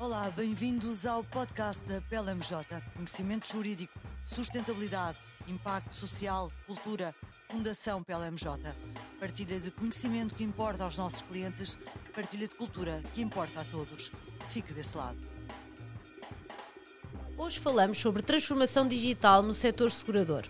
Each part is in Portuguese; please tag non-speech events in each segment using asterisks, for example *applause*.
Olá, bem-vindos ao podcast da PLMJ. Conhecimento jurídico, sustentabilidade, impacto social, cultura, Fundação PLMJ. Partilha de conhecimento que importa aos nossos clientes, partilha de cultura que importa a todos. Fique desse lado. Hoje falamos sobre transformação digital no setor segurador.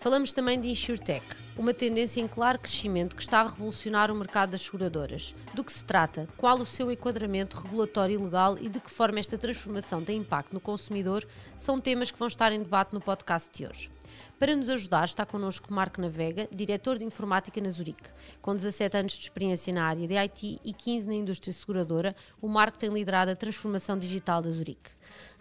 Falamos também de InsurTech, uma tendência em claro crescimento que está a revolucionar o mercado das seguradoras. Do que se trata, qual o seu enquadramento regulatório e legal e de que forma esta transformação tem impacto no consumidor são temas que vão estar em debate no podcast de hoje. Para nos ajudar está connosco Marco Navega, diretor de informática na Zurique. Com 17 anos de experiência na área de IT e 15 na indústria seguradora, o Marco tem liderado a transformação digital da Zurique.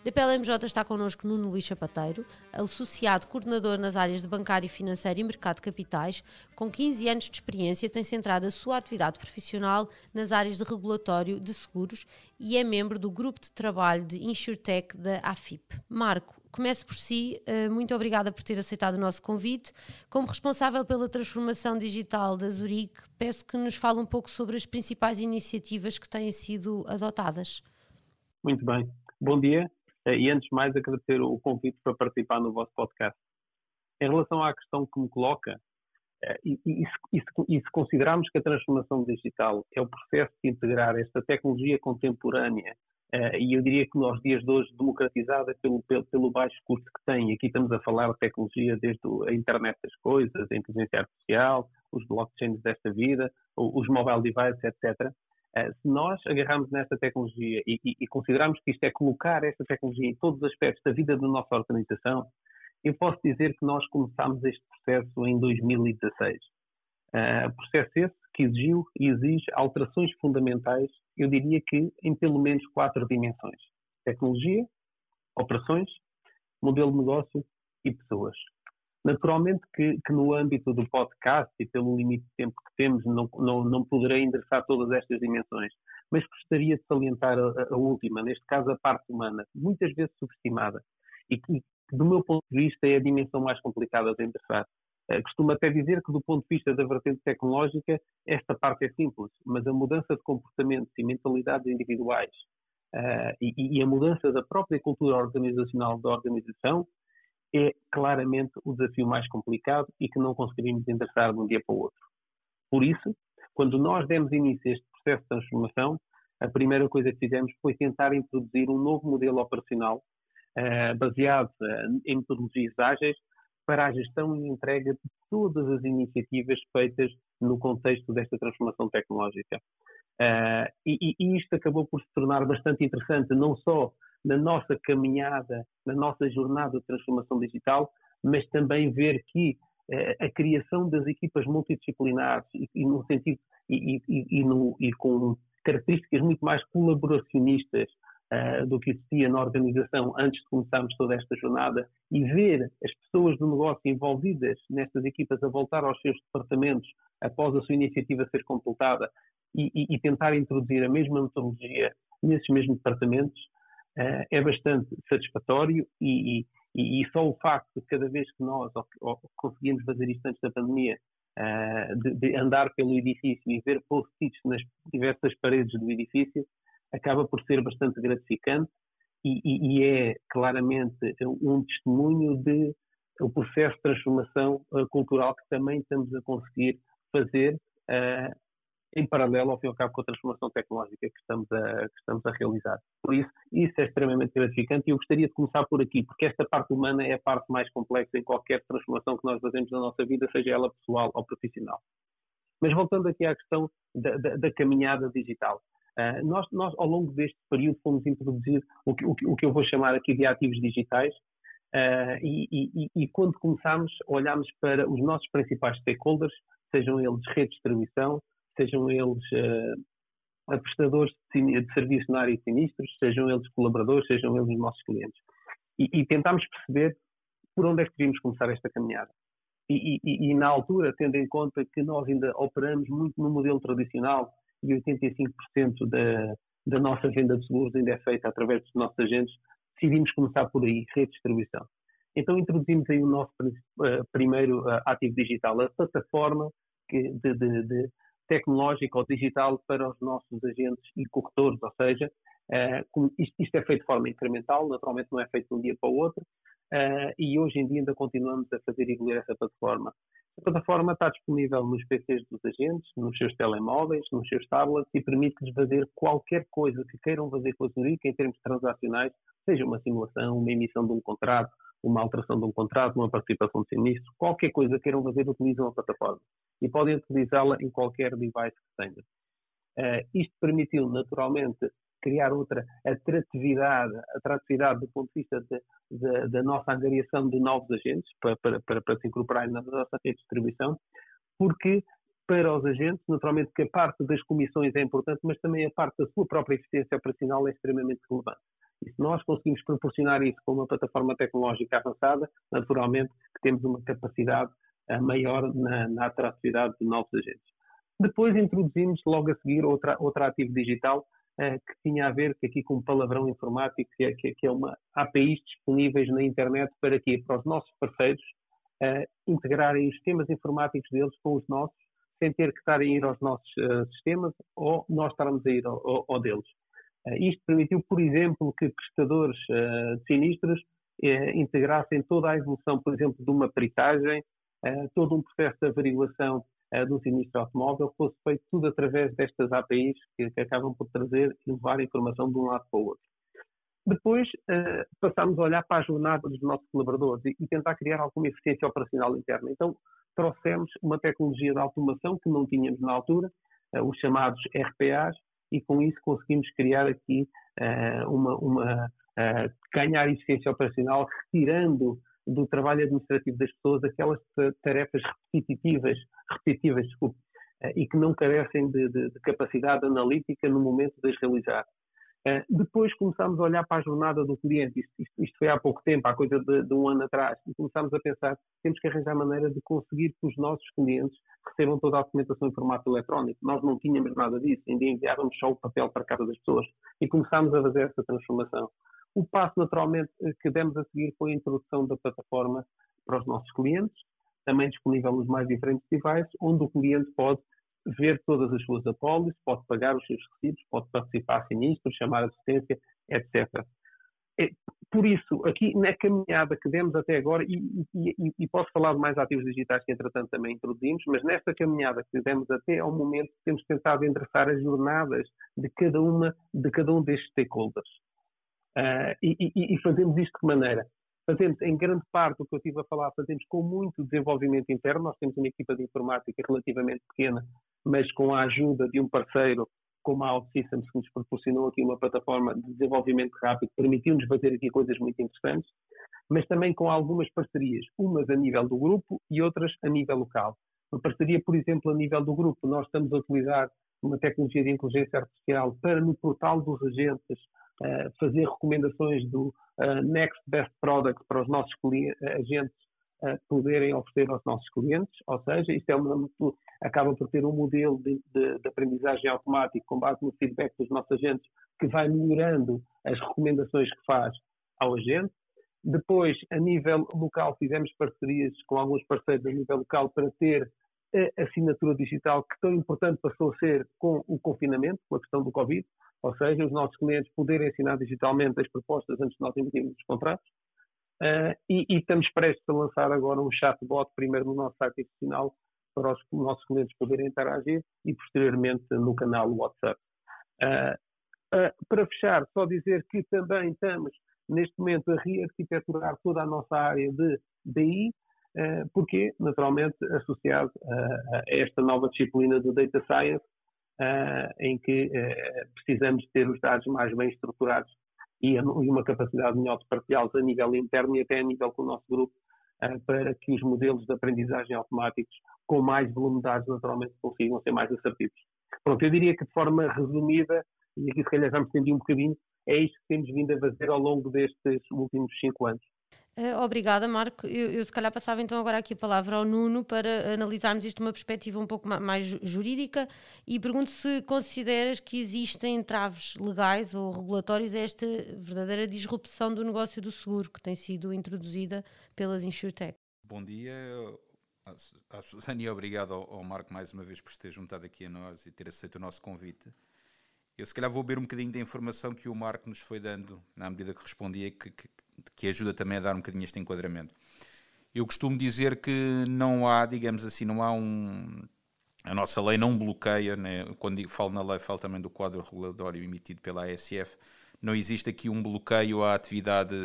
Da PLMJ está connosco Nuno Luís Chapateiro, associado coordenador nas áreas de bancário, financeiro e mercado de capitais. Com 15 anos de experiência, tem centrado a sua atividade profissional nas áreas de regulatório de seguros e é membro do grupo de trabalho de InsurTech da AFIP. Marco, comece por si. Eh, muito obrigada por ter aceitado o nosso convite. Como responsável pela transformação digital da Zurique, peço que nos fale um pouco sobre as principais iniciativas que têm sido adotadas. Muito bem. Bom dia e antes de mais agradecer o convite para participar no vosso podcast. Em relação à questão que me coloca, eh, e, e, e, e, se considerarmos que a transformação digital é o processo de integrar esta tecnologia contemporânea, eh, e eu diria que nos dias de hoje democratizada pelo, pelo, pelo, baixo custo que tem, aqui estamos a falar de tecnologia desde a internet das coisas, a inteligência artificial, os blockchains desta vida, os mobile devices, etc., eh, se nós agarramos nesta tecnologia e, e, e, considerarmos que isto é colocar esta tecnologia em todos os aspectos da vida da nossa organização, eu posso dizer que nós começámos este processo em 2016. Uh, eh, processo esse que exigiu e exige alterações fundamentais, eu diria que em pelo menos quatro dimensões: tecnologia, operações, modelo de negócio e pessoas. Naturalmente que, que, no âmbito do podcast e pelo limite de tempo que temos não, não, não poderei endereçar todas estas dimensões, mas gostaria de salientar a, a, última, neste caso a parte humana, muitas vezes subestimada e que, do meu ponto de vista, é a dimensão mais complicada de endereçar. Uh, costumo até dizer que, do ponto de vista da vertente tecnológica, esta parte é simples, mas a mudança de comportamentos e mentalidades individuais uh, e, e, a mudança da própria cultura organizacional da organização é claramente o desafio mais complicado e que não conseguimos endereçar de um dia para o outro. Por isso, quando nós demos início a este processo de transformação, a primeira coisa que fizemos foi tentar introduzir um novo modelo operacional uh, baseado uh, em metodologias ágeis para a gestão e entrega de todas as iniciativas feitas no contexto desta transformação tecnológica. Uh, e, e, isto acabou por se tornar bastante interessante, não só na nossa caminhada, na nossa jornada de transformação digital, mas também ver que eh, a criação das equipas multidisciplinares e, e no sentido e, e, no, e, com características muito mais colaboracionistas uh, do que existia na organização antes de começarmos toda esta jornada e ver as pessoas do negócio envolvidas nestas equipas a voltar aos seus departamentos após a sua iniciativa ser completada e, tentar introduzir a mesma metodologia nesses mesmos departamentos é bastante satisfatório e, e, e, só o facto de cada vez que nós conseguimos fazer isto antes da pandemia, uh, de, de, andar pelo edifício e ver post-its nas diversas paredes do edifício, acaba por ser bastante gratificante e, e é claramente um testemunho de o processo de transformação uh, cultural que também estamos a conseguir fazer uh, em paralelo, ao fim e ao cabo, com a transformação tecnológica que estamos a, que estamos a realizar. Por isso, isso é extremamente gratificante e eu gostaria de começar por aqui, porque esta parte humana é a parte mais complexa em qualquer transformação que nós fazemos na nossa vida, seja ela pessoal ou profissional. Mas voltando aqui à questão da, da, da caminhada digital. Uh, nós, nós, ao longo deste período, fomos introduzir o que, o que, o que eu vou chamar aqui de ativos digitais, uh, e, e, e, quando começámos, olhámos para os nossos principais stakeholders, sejam eles rede de distribuição, sejam eles uh, prestadores de, de serviços na área de sinistros, sejam eles colaboradores, sejam eles os nossos clientes. E, e tentámos perceber por onde é que devíamos começar esta caminhada. E, e, e, na altura, tendo em conta que nós ainda operamos muito no modelo tradicional e 85% da, da nossa venda de seguros ainda é feita através dos nossos agentes, decidimos começar por aí, rede de distribuição. Então introduzimos aí o nosso uh, primeiro uh, ativo digital, a plataforma que, de, de, de, tecnológica ou digital para os nossos agentes e corretores, ou seja, uh, isto, é feito de forma incremental, naturalmente não é feito de um dia para o outro, uh, e hoje em dia ainda continuamos a fazer evoluir essa plataforma. A plataforma está disponível nos PCs dos agentes, nos seus telemóveis, nos seus tablets e permite-lhes fazer qualquer coisa que queiram fazer com a Zurique em termos transacionais, seja uma simulação, uma emissão de um contrato, uma alteração de um contrato, uma participação de sinistro, qualquer coisa que queiram fazer, utilizam a plataforma. E podem utilizá-la em qualquer device que tenham. Uh, isto permitiu, naturalmente, criar outra atratividade, atratividade do ponto de vista da nossa angariação de novos agentes para, para, para, para se incorporarem na nossa rede de distribuição, porque para os agentes, naturalmente que a parte das comissões é importante, mas também a parte da sua própria eficiência operacional é extremamente relevante. E se nós conseguimos proporcionar isso com uma plataforma tecnológica avançada, naturalmente que temos uma capacidade uh, maior na, na atratividade de novos agentes. Depois introduzimos logo a seguir outra, outra ativo digital uh, que tinha a ver que aqui com um palavrão informático, que é, que é uma APIs disponíveis na internet para quê? Para os nossos parceiros uh, integrarem os sistemas informáticos deles com os nossos, sem ter que estar a ir aos nossos sistemas ou nós estarmos a ir ao, ao, ao deles. Eh, isto permitiu, por exemplo, que prestadores eh, de sinistros eh, integrassem toda a evolução, por exemplo, de uma peritagem, todo um processo de averiguação um sinistro automóvel, fosse feito tudo através destas APIs que, acabam por trazer e levar informação de um lado para o outro. Depois passámos a olhar para a jornada dos nossos colaboradores e, tentar criar alguma eficiência operacional interna. Então trouxemos uma tecnologia de automação que não tínhamos na altura, os chamados RPAs, e com isso conseguimos criar aqui uh, uma, uma uh, ganhar eficiência operacional, retirando do trabalho administrativo das pessoas aquelas tarefas repetitivas, repetitivas desculpe, uh, e que não carecem de, de, de, capacidade analítica no momento de as realizar. Uh, depois começámos a olhar para a jornada do cliente, isto, isto, isto foi há pouco tempo, há coisa de, de, um ano atrás, e começámos a pensar temos que arranjar maneira de conseguir que os nossos clientes recebam toda a documentação em formato eletrónico. Nós não tínhamos nada disso, ainda enviávamos só o papel para casa das pessoas e começámos a fazer essa transformação. O passo, naturalmente, que demos a seguir foi a introdução da plataforma para os nossos clientes, também disponível nos mais diferentes devices, onde o cliente pode ver todas as suas apólices, pode pagar os seus recibos, pode participar a sinistros, chamar assistência, etc. É, por isso, aqui na caminhada que demos até agora, e, e, e, posso falar de mais ativos digitais que entretanto também introduzimos, mas nesta caminhada que demos até ao momento, temos tentado endereçar as jornadas de cada, uma, de cada um destes stakeholders. Uh, e, fazemos isto de maneira? Fazemos, em grande parte, o que eu estive a falar, fazemos com muito desenvolvimento interno. Nós temos uma equipa de informática relativamente pequena, mas com a ajuda de um parceiro como a OutSystems, que nos proporcionou aqui uma plataforma de desenvolvimento rápido, permitiu-nos fazer aqui coisas muito interessantes, mas também com algumas parcerias, umas a nível do grupo e outras a nível local. Uma parceria, por exemplo, a nível do grupo, nós estamos a utilizar uma tecnologia de inteligência artificial para, no portal dos agentes, uh, fazer recomendações do uh, Next Best Product para os nossos agentes uh, poderem oferecer aos nossos clientes, ou seja, isto é uma, acaba por ter um modelo de, de, de, aprendizagem automático com base no feedback dos nossos agentes que vai melhorando as recomendações que faz ao agente. Depois, a nível local, fizemos parcerias com alguns parceiros a nível local para ter a assinatura digital que tão importante passou a ser com o confinamento, com a questão do Covid, ou seja, os nossos clientes poderem assinar digitalmente as propostas antes de nós emitirmos os contratos. Uh, e, e, estamos prestes a lançar agora um chatbot, primeiro no nosso site institucional, para os nossos clientes poderem interagir e posteriormente no canal WhatsApp. Uh, uh, para fechar, só dizer que também estamos neste momento a rearquiteturar toda a nossa área de uh, porque naturalmente associado a esta nova disciplina do Data Science, em que precisamos ter os dados mais bem estruturados e uma capacidade melhor de partilhá-los a nível interno e até a nível com o nosso grupo, para que os modelos de aprendizagem automáticos com mais volume de dados naturalmente consigam ser mais assertivos. Pronto, eu diria que de forma resumida, e aqui se calhar já me estendi um bocadinho, é isto que temos vindo a fazer ao longo destes últimos cinco anos. Uh, obrigada, Marco. Eu, eu, se calhar passava então agora aqui a palavra ao Nuno para analisarmos isto de uma perspectiva um pouco mais jurídica e pergunto se consideras que existem entraves legais ou regulatórios a esta verdadeira disrupção do negócio do seguro que tem sido introduzida pelas InsurTech. Bom dia. a Susana e obrigado ao, ao, Marco mais uma vez por se ter juntado aqui a nós e ter aceito o nosso convite. Eu se calhar vou ver um bocadinho da informação que o Marco nos foi dando na medida que respondia, que, que, que ajuda também a dar um bocadinho este enquadramento. Eu costumo dizer que não há, digamos assim, não há um. A nossa lei não bloqueia, né? quando falo na lei, falo também do quadro regulatório emitido pela ASF, não existe aqui um bloqueio à atividade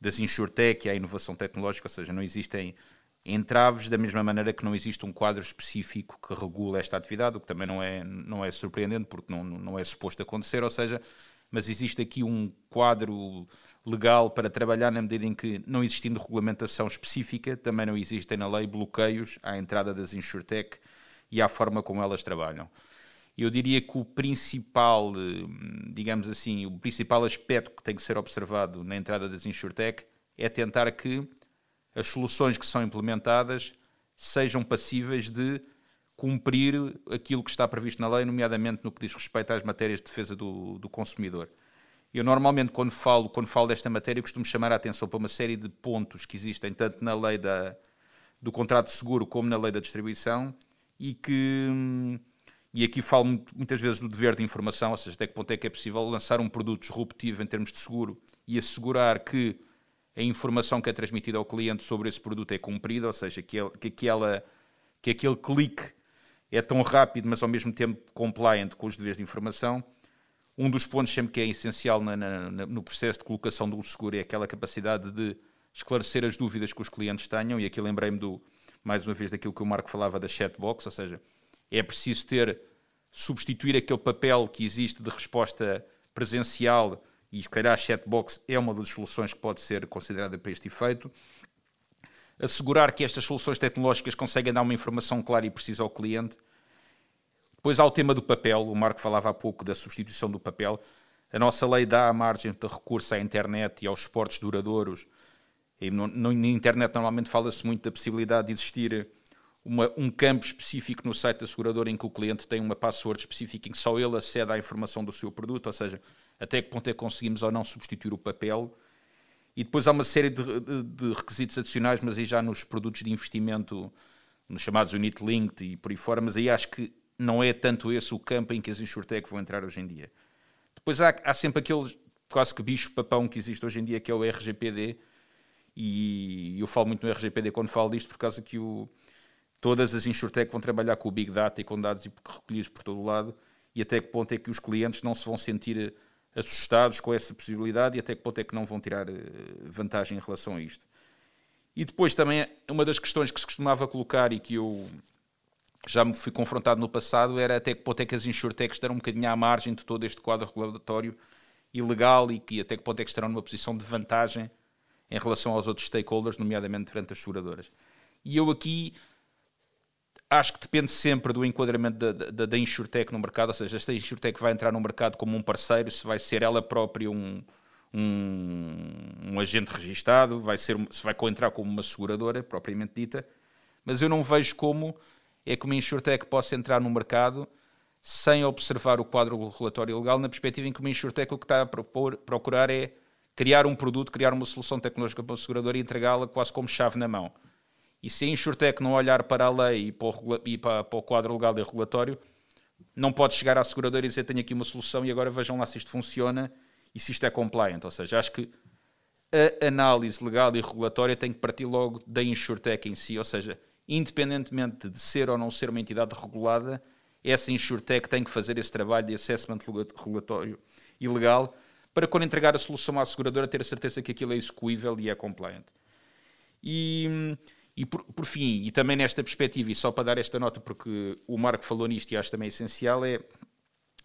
das insurtech à inovação tecnológica, ou seja, não existem entraves da mesma maneira que não existe um quadro específico que regula esta atividade, o que também não é, não é surpreendente porque não, não é suposto acontecer, ou seja, mas existe aqui um quadro legal para trabalhar na medida em que, não existindo regulamentação específica, também não existem na lei bloqueios à entrada das insurtech e à forma como elas trabalham. Eu diria que o principal, eh, digamos assim, o principal aspecto que tem que ser observado na entrada das insurtech é tentar que as soluções que são implementadas sejam passíveis de cumprir aquilo que está previsto na lei, nomeadamente no que diz respeito às matérias de defesa do, do consumidor. Eu normalmente, quando falo, quando falo desta matéria, costumo chamar a atenção para uma série de pontos que existem tanto na lei da, do contrato de seguro como na lei da distribuição e que e aqui falo muitas vezes do dever de informação, ou seja, até que ponto é que é possível lançar um produto disruptivo em termos de seguro e assegurar que a informação que é transmitida ao cliente sobre esse produto é cumprida, ou seja, que, ele, que, aquela, que aquele clique é tão rápido, mas ao mesmo tempo compliant com os deveres de informação. Um dos pontos sempre que é essencial na, na, no processo de colocação do seguro é aquela capacidade de esclarecer as dúvidas que os clientes tenham, e aqui lembrei-me do, mais uma vez daquilo que o Marco falava da chatbox, ou seja, é preciso ter, substituir aquele papel que existe de resposta presencial e se calhar a chatbox é uma das soluções que pode ser considerada para este efeito. Assegurar que estas soluções tecnológicas conseguem dar uma informação clara e precisa ao cliente. Depois há o tema do papel, o Marco falava há pouco da substituição do papel. A nossa lei dá a margem de recurso à internet e aos suportes duradouros. E no, no, na internet normalmente fala-se muito da possibilidade de existir uma, um campo específico no site da seguradora em que o cliente tem uma password específica em que só ele acede à informação do seu produto, ou seja, até que ponto é que conseguimos ou não substituir o papel. E depois há uma série de, de, de requisitos adicionais, mas aí já nos produtos de investimento, nos chamados Unit Linked e por aí fora, mas aí acho que não é tanto esse o campo em que as insurtech vão entrar hoje em dia. Depois há, há sempre aquele quase que bicho-papão que existe hoje em dia, que é o RGPD, e eu falo muito no RGPD quando falo disto, por causa que o, todas as insurtech vão trabalhar com o Big Data e com dados recolhidos por todo o lado, e até que ponto é que os clientes não se vão sentir assustados com essa possibilidade e até que ponto é que não vão tirar eh, vantagem em relação a isto. E depois também uma das questões que se costumava colocar e que eu já me fui confrontado no passado era até que ponto é que as insurtechs estarão um bocadinho à margem de todo este quadro regulatório ilegal e que até que ponto é que estarão numa posição de vantagem em relação aos outros stakeholders, nomeadamente frente às seguradoras. E eu aqui acho que depende sempre do enquadramento da, da, da InsurTech no mercado, ou seja, esta InsurTech vai entrar no mercado como um parceiro, se vai ser ela própria um, um, um agente registado, vai ser, se vai entrar como uma seguradora, propriamente dita, mas eu não vejo como é que uma InsurTech possa entrar no mercado sem observar o quadro relatório legal, na perspectiva em que uma InsurTech o que está a propor, procurar é criar um produto, criar uma solução tecnológica para a seguradora e entregá-la quase como chave na mão. E se a Insurtech não olhar para a lei e para o, e para, para o quadro legal e regulatório, não pode chegar à seguradora e dizer tenho aqui uma solução e agora vejam lá se isto funciona e se isto é compliant. Ou seja, acho que a análise legal e regulatória tem que partir logo da Insurtech em si, ou seja, independentemente de ser ou não ser uma entidade regulada, essa Insurtech tem que fazer esse trabalho de assessment regulatório e legal para quando entregar a solução à seguradora ter a certeza que aquilo é execuível e é compliant. E hum, e por, por, fim, e também nesta perspectiva, e só para dar esta nota, porque o Marco falou nisto e acho também essencial, é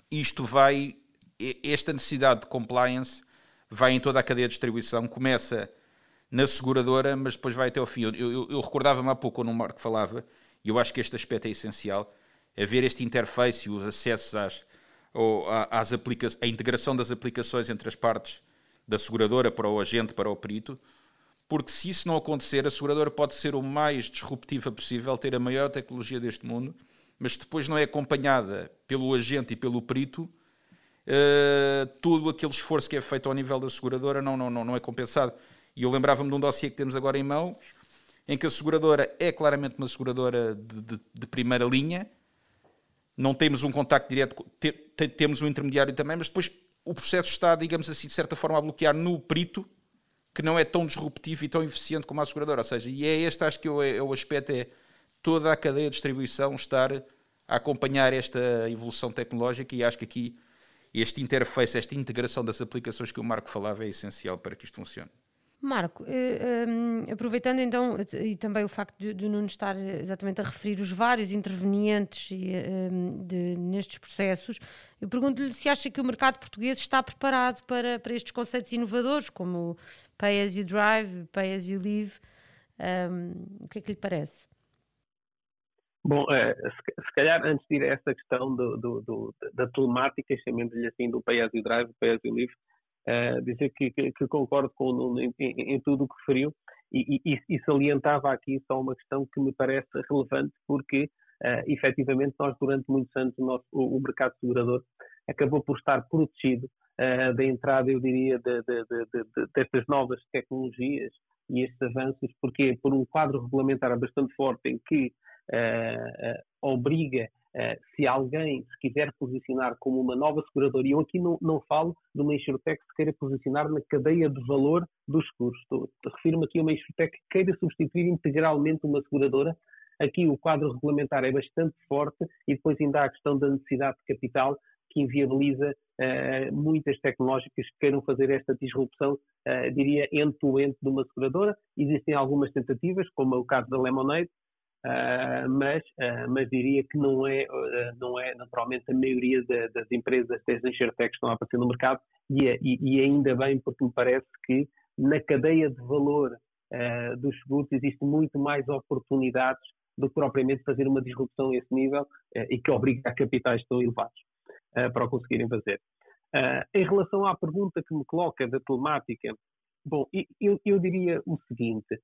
isto vai, esta necessidade de compliance vai em toda a cadeia de distribuição, começa na seguradora, mas depois vai até ao fim. Eu, eu, eu recordava-me há pouco quando o Marco falava, e eu acho que este aspecto é essencial, é ver este interface e os acessos às, ou às aplicações, a integração das aplicações entre as partes da seguradora para o agente, para o perito, porque se isso não acontecer, a seguradora pode ser o mais disruptiva possível, ter a maior tecnologia deste mundo, mas depois não é acompanhada pelo agente e pelo perito, uh, todo aquele esforço que é feito ao nível da seguradora não, não, não, não é compensado. E eu lembrava-me de um dossiê que temos agora em mãos, em que a seguradora é claramente uma seguradora de, de, de primeira linha, não temos um contacto direto, te, te, temos um intermediário também, mas depois o processo está, digamos assim, de certa forma a bloquear no perito, que não é tão disruptivo e tão eficiente como a seguradora. Ou seja, e é este, acho que é, é o aspecto, é toda a cadeia de distribuição estar a acompanhar esta evolução tecnológica e acho que aqui este interface, esta integração das aplicações que o Marco falava é essencial para que isto funcione. Marco, eh, eh, aproveitando então e também o facto de, de Nuno estar exatamente a referir os vários intervenientes eh, de, nestes processos, eu pergunto-lhe se acha que o mercado português está preparado para, para estes conceitos inovadores, como Pay as you drive, Pay as you live. Um, o que é que lhe parece? Bom, se, calhar antes de ir a essa questão do, do, do, da telemática, chamemos-lhe assim, do Pay as you drive, Pay as you live, uh, dizer que, que, que, concordo com o Nuno em, em, em, tudo o que referiu. E, e, e, salientava aqui só uma questão que me parece relevante porque uh, efetivamente nós durante muitos anos o, nosso, o, o mercado segurador acabou por estar protegido uh, da entrada, eu diria, de, de, de, destas novas tecnologias e estes avanços, porque por um quadro regulamentar bastante forte em que uh, obriga se alguém se quiser posicionar como uma nova seguradora, e eu aqui não, não falo de uma insurtech que se queira posicionar na cadeia de valor dos seguros. Refiro-me aqui a uma insurtech que queira substituir integralmente uma seguradora. Aqui o quadro regulamentar é bastante forte e depois ainda há a questão da necessidade de capital que inviabiliza uh, muitas tecnológicas que queiram fazer esta disrupção, uh, diria, end-to-end de uma seguradora. Existem algumas tentativas, como é o caso da Lemonade, Uh, mas, uh, mas diria que não é, uh, não é naturalmente a maioria de, das empresas, das insurtechs que estão a aparecer no mercado, e, é, e, e, ainda bem, porque me parece que na cadeia de valor dos seguros existem muito mais oportunidades do que propriamente fazer uma disrupção a esse nível e que obriga a capitais tão elevados para o conseguirem fazer. em relação à pergunta que me coloca da telemática, bom, eu, eu diria o seguinte,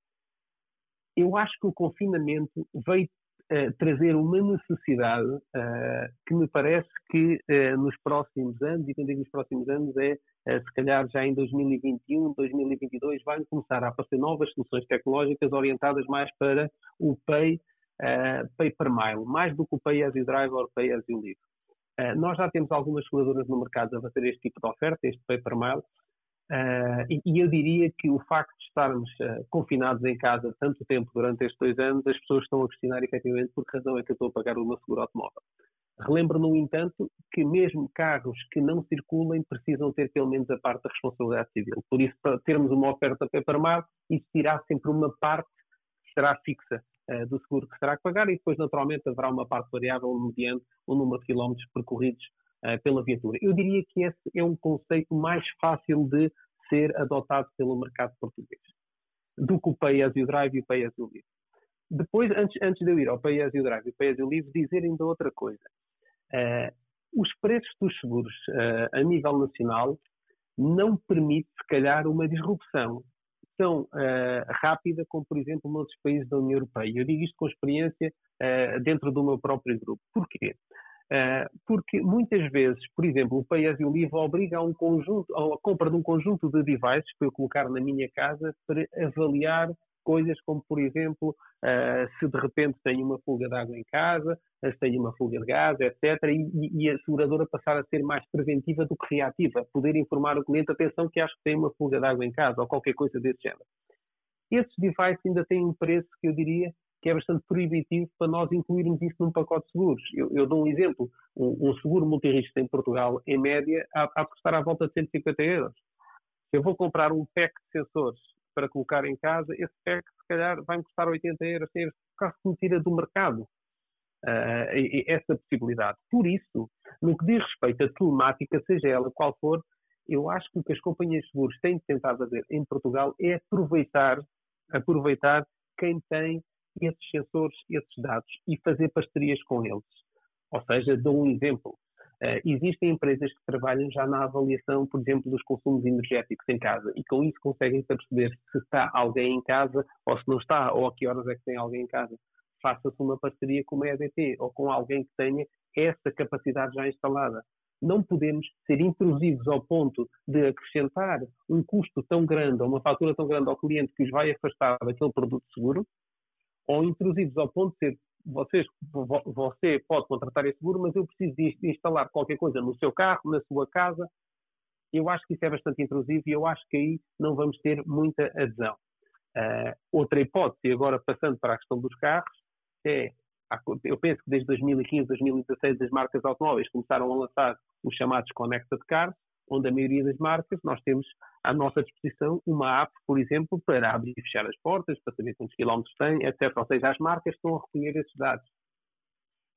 eu acho que o confinamento veio uh, trazer uma necessidade uh, que me parece que uh, nos próximos anos, e quando digo nos próximos anos é se calhar já em 2021, 2022, vão começar a aparecer novas soluções tecnológicas orientadas mais para o Pay, pay per Mile, mais do que o Pay as you drive ou Pay as you live. nós já temos algumas seguradoras no mercado a fazer este tipo de oferta, este Pay per Mile, Uh, e, e, eu diria que o facto de estarmos uh, confinados em casa tanto tempo durante estes dois anos, as pessoas estão a questionar efetivamente por que razão é que eu estou a pagar o meu seguro automóvel. Relembro, no entanto, que mesmo carros que não circulem precisam ter pelo menos a parte da responsabilidade civil. Por isso, para termos uma oferta para mar, existirá sempre uma parte que será fixa uh, do seguro que será que pagar e depois, naturalmente, haverá uma parte variável mediante o número de quilómetros percorridos uh, pela viatura. Eu diria que esse é um conceito mais fácil de ser adotado pelo mercado português do que o Pay As You Drive e o Pay As You Live. Depois, antes, antes de eu ir ao Pay As You Drive e o Pay As You Live, dizer ainda outra coisa. Uh, os preços dos seguros uh, a nível nacional não permite, se calhar, uma disrupção tão uh, rápida como, por exemplo, noutros países da União Europeia. Eu digo isto com experiência dentro do meu próprio grupo. Porquê? Eh, porque muitas vezes, por exemplo, o Pay As You Live obriga a um conjunto, a compra de um conjunto de devices para eu colocar na minha casa para avaliar coisas como, por exemplo, uh, se de repente tenho uma fuga de água em casa, se tenho uma fuga de gás, etc. E, e, a seguradora passar a ser mais preventiva do que reativa, poder informar o cliente, atenção que acho que tem uma fuga de água em casa ou qualquer coisa desse género. Esses devices ainda têm um preço que eu diria que é bastante proibitivo para nós incluirmos isso num pacote de seguros. Eu, eu dou um exemplo. Um, um seguro multirrisco em Portugal, em média, há, de custar à volta de 150 euros. Se eu vou comprar um pack de sensores para colocar em casa, esse pack, se calhar, vai-me custar 80 euros, 100 euros, quase que me tira do mercado. Uh, essa possibilidade. Por isso, no que diz respeito à telemática, seja ela qual for, eu acho que o que as companhias de seguros têm tentado fazer em Portugal é aproveitar, aproveitar quem tem esses sensores, esses dados e fazer parcerias com eles. Ou seja, dou um exemplo. Uh, existem empresas que trabalham já na avaliação, por exemplo, dos consumos energéticos em casa e com isso conseguem perceber se está alguém em casa ou se não está, ou a que horas é que tem alguém em casa. Faça-se uma parceria com uma EDT ou com alguém que tenha essa capacidade já instalada. Não podemos ser intrusivos ao ponto de acrescentar um custo tão grande ou uma fatura tão grande ao cliente que os vai afastar daquele produto seguro ou intrusivos ao ponto de ser vocês, você pode contratar esse seguro, mas eu preciso de instalar qualquer coisa no seu carro, na sua casa. Eu acho que isso é bastante intrusivo e eu acho que aí não vamos ter muita adesão. Uh, outra hipótese, agora passando para a questão dos carros, é, eu penso que desde 2015, 2016 as marcas automóveis começaram a lançar os chamados Connected Cars, onde a maioria das marcas nós temos à nossa disposição uma app, por exemplo, para abrir e fechar as portas, para saber quantos quilómetros tem, etc. Ou seja, as marcas estão a recolher esses dados.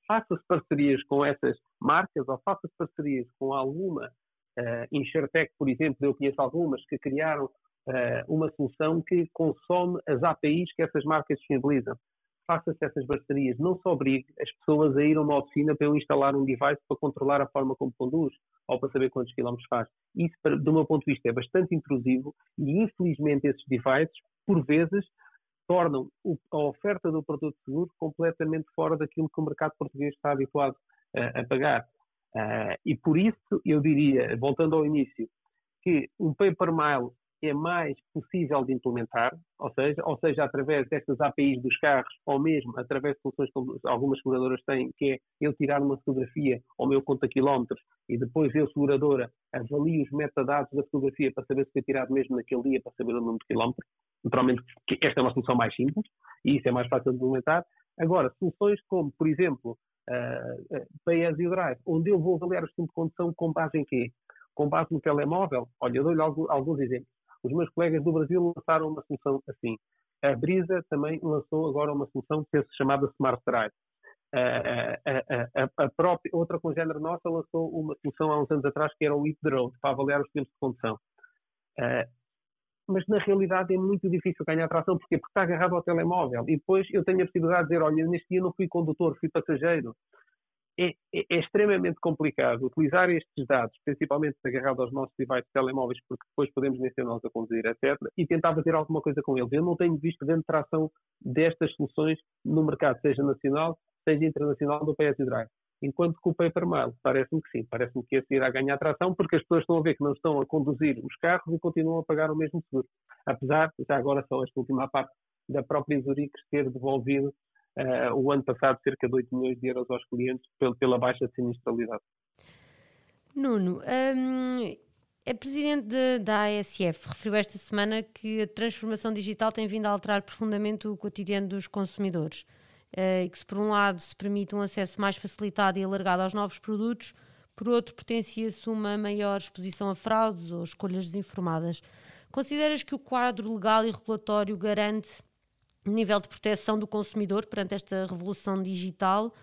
Faça-se parcerias com essas marcas ou faça-se parcerias com alguma uh, Insurtech, por exemplo, eu conheço algumas que criaram uh, uma solução que consome as APIs que essas marcas disponibilizam. Faça-se essas parcerias, não só obrigue as pessoas a ir a uma oficina para eu instalar um device para controlar a forma como conduz ou para saber quantos quilómetros faz. Isso, do meu ponto de vista, é bastante intrusivo e, infelizmente, esses devices, por vezes, tornam a oferta do produto seguro completamente fora daquilo que o mercado português está habituado uh, a pagar. Uh, e por isso, eu diria, voltando ao início, que um paper mile é mais possível de implementar, ou seja, ou seja, através destas APIs dos carros, ou mesmo através de soluções que algumas seguradoras têm, que é eu tirar uma fotografia ao meu conta quilómetros e depois eu, seguradora, avalio os metadados da fotografia para saber se foi tirado mesmo naquele dia, para saber o número de quilómetros. Naturalmente, esta é uma solução mais simples e isso é mais fácil de implementar. Agora, soluções como, por exemplo, uh, Pay as you drive, onde eu vou avaliar o sistema de condução com base em quê? Com base no telemóvel. Olha, eu dou-lhe alguns exemplos. Os meus colegas do Brasil lançaram uma solução assim. A Brisa também lançou agora uma solução que se chamada Smart Drive. A, a, a, a, própria, outra congénere nossa lançou uma solução há uns anos atrás que era o Eat Road, para avaliar os tempos de condução. Uh, mas na realidade é muito difícil ganhar tração, Porque está agarrado ao telemóvel. E depois eu tenho a possibilidade de dizer, olha, neste dia não fui condutor, fui passageiro é, é, é, extremamente complicado utilizar estes dados, principalmente agarrado aos nossos devices telemóveis, porque depois podemos nem ser nós a conduzir, etc., e tentar fazer alguma coisa com eles. Eu não tenho visto grande tração destas soluções no mercado, seja nacional, seja internacional, do PS Drive. Enquanto que o Paper Mail, parece-me que sim, parece-me que esse irá ganhar tração, porque as pessoas estão a ver que não estão a conduzir os carros e continuam a pagar o mesmo seguro. Apesar, já agora só esta última parte, da própria Zurich ter devolvido uh, o ano passado cerca de 8 milhões de euros aos clientes pela baixa de sinistralidade. Nuno, um, a Presidente de, da ASF referiu esta semana que a transformação digital tem vindo a alterar profundamente o cotidiano dos consumidores uh, e que se por um lado se permite um acesso mais facilitado e alargado aos novos produtos, por outro potencia-se uma maior exposição a fraudes ou escolhas desinformadas. Consideras que o quadro legal e regulatório garante nível de proteção do consumidor perante esta revolução digital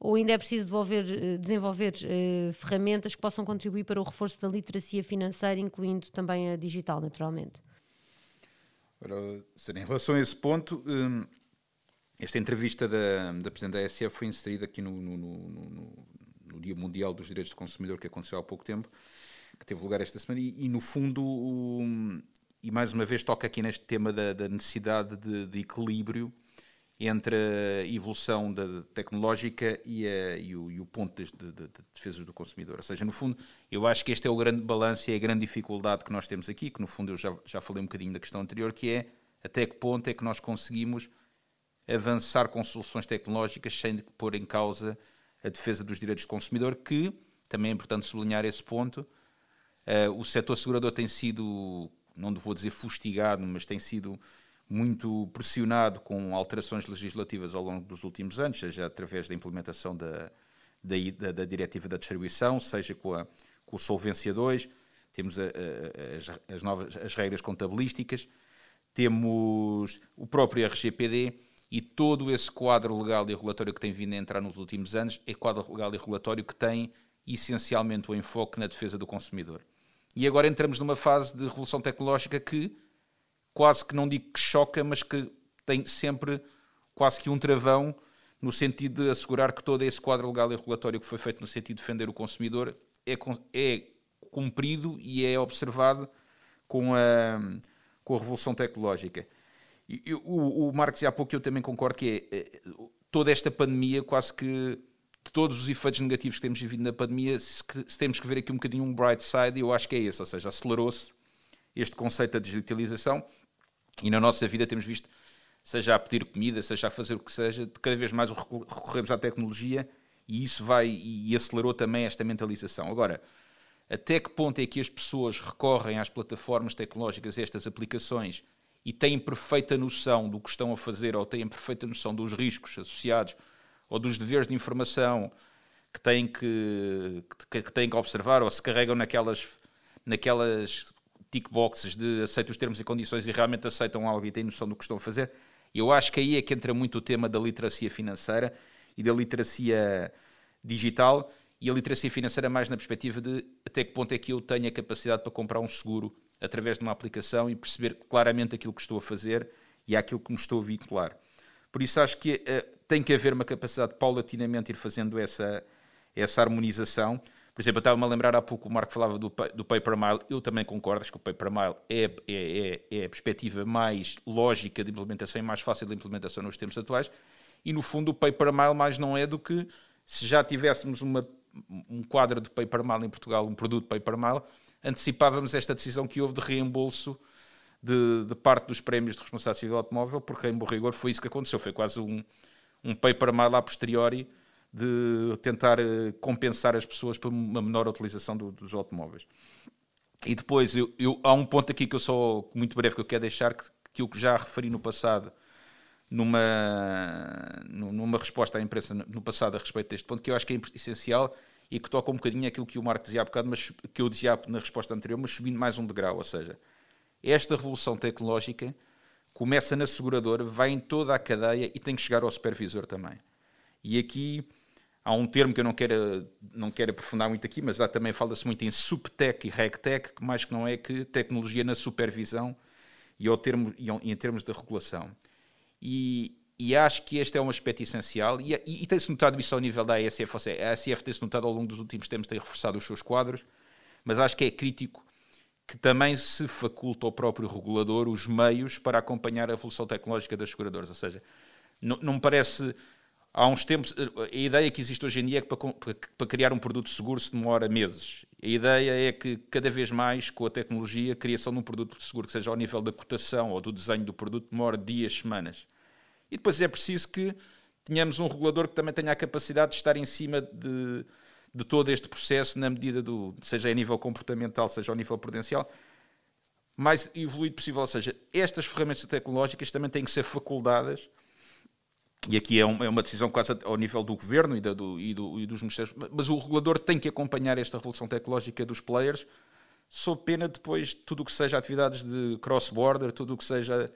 ou ainda é preciso desenvolver, eh, desenvolver uh, ferramentas que possam contribuir para o reforço da literacia financeira, incluindo também a digital, naturalmente? Ora, em relação a esse ponto, hum, esta entrevista da, da Presidente da SF foi inserida aqui no, no, no, no, Dia Mundial dos Direitos do Consumidor, que aconteceu há pouco tempo, que teve lugar esta semana, e, e no fundo e mais uma vez toca aqui neste tema da, da necessidade de, de, equilíbrio entre a evolução da tecnológica e, a, e, o, e o, ponto de, de, de, defesa do consumidor. Ou seja, no fundo, eu acho que este é o grande balanço e é a grande dificuldade que nós temos aqui, que no fundo eu já, já falei um bocadinho da questão anterior, que é até que ponto é que nós conseguimos avançar com soluções tecnológicas sem pôr em causa a defesa dos direitos do consumidor, que também é importante sublinhar esse ponto. Uh, o setor segurador tem sido não vou dizer fustigado, mas tem sido muito pressionado com alterações legislativas ao longo dos últimos anos, seja através da implementação da, da, da diretiva da distribuição, seja com, a, com o Solvência 2, temos a, a, as, novas as regras contabilísticas, temos o próprio RGPD e todo esse quadro legal e regulatório que tem vindo a entrar nos últimos anos é quadro legal e regulatório que tem essencialmente o enfoque na defesa do consumidor. E agora entramos numa fase de revolução tecnológica que quase que não digo que choca, mas que tem sempre quase que um travão no sentido de assegurar que todo esse quadro legal e regulatório que foi feito no sentido de defender o consumidor é, é cumprido e é observado com a, com a revolução tecnológica. E, o, o Marcos, há pouco eu também concordo que é, é toda esta pandemia quase que de todos os efeitos negativos que temos vivido na pandemia, se, temos que ver aqui um bocadinho um bright side, eu acho que é esse, ou seja, acelerou-se este conceito da digitalização e na nossa vida temos visto seja a pedir comida, seja a fazer o que seja, cada vez mais recorremos à tecnologia e isso vai e acelerou também esta mentalização. Agora, até que ponto é que as pessoas recorrem às plataformas tecnológicas, estas aplicações, e têm perfeita noção do que estão a fazer, ou têm perfeita noção dos riscos associados, ou dos deveres de informação que têm que, que, que têm que observar, ou se carregam naquelas, naquelas tick boxes de aceitam os termos e condições e realmente aceitam algo e têm noção do que estão a fazer. Eu acho que aí é que entra muito o tema da literacia financeira e da literacia digital e a literacia financeira mais na perspectiva de até que ponto é que eu tenho a capacidade para comprar um seguro através de uma aplicação e perceber claramente aquilo que estou a fazer e aquilo que me estou a vincular. Por isso acho que uh, tem que haver uma capacidade de paulatinamente ir fazendo essa, essa harmonização. Por exemplo, eu estava-me a lembrar há pouco, o Marco falava do, do Paper Mile, eu também concordo, acho que o Paper Mile é, é, é, é a perspectiva mais lógica de implementação e mais fácil de implementação nos tempos atuais, e no fundo o Paper Mile mais não é do que se já tivéssemos uma um quadro de paper mile em Portugal, um produto paper mile, antecipávamos esta decisão que houve de reembolso de, de parte dos prémios de responsabilidade civil automóvel, porque em bom rigor foi isso que aconteceu, foi quase um, um paper mile a posteriori de tentar uh, compensar as pessoas por uma menor utilização do, dos automóveis. E depois, eu, eu, há um ponto aqui que eu só, muito breve, que eu quero deixar, que, que eu já referi no passado, numa, numa resposta à imprensa no passado a respeito deste ponto, que eu acho que é essencial e que toca um bocadinho aquilo que o Marco dizia há bocado, mas que eu dizia na resposta anterior, mas subindo mais um degrau, ou seja, esta revolução tecnológica começa na seguradora, vai em toda a cadeia e tem que chegar ao supervisor também. E aqui há um termo que eu não quero, não quero aprofundar muito aqui, mas lá também fala-se muito em subtech e regtech, que mais que não é que tecnologia na supervisão e, ao termo, e em termos de regulação. E, e acho que este é um aspecto essencial e, e, e tem-se notado isso ao nível da ASF, ou seja, a ASF tem-se notado ao longo dos últimos tempos, tem reforçado os seus quadros, mas acho que é crítico que também se faculta ao próprio regulador os meios para acompanhar a evolução tecnológica das seguradoras, ou seja, não, me parece... Há uns tempos, a ideia que existe hoje em dia é que para, para criar um produto seguro se demora meses. A ideia é que cada vez mais, com a tecnologia, a criação de um produto seguro que seja ao nível da cotação ou do desenho do produto demora dias, semanas. E depois é preciso que tenhamos um regulador que também tenha a capacidade de estar em cima de, de todo este processo, na medida do, seja a nível comportamental, seja ao nível prudencial, mais evoluído possível. Ou seja, estas ferramentas tecnológicas também têm que ser facultadas, e aqui é, é uma decisão quase ao nível do governo e, da, do, e, do, e dos ministérios, mas o regulador tem que acompanhar esta revolução tecnológica dos players, sob pena depois tudo o que seja atividades de cross-border, tudo o que seja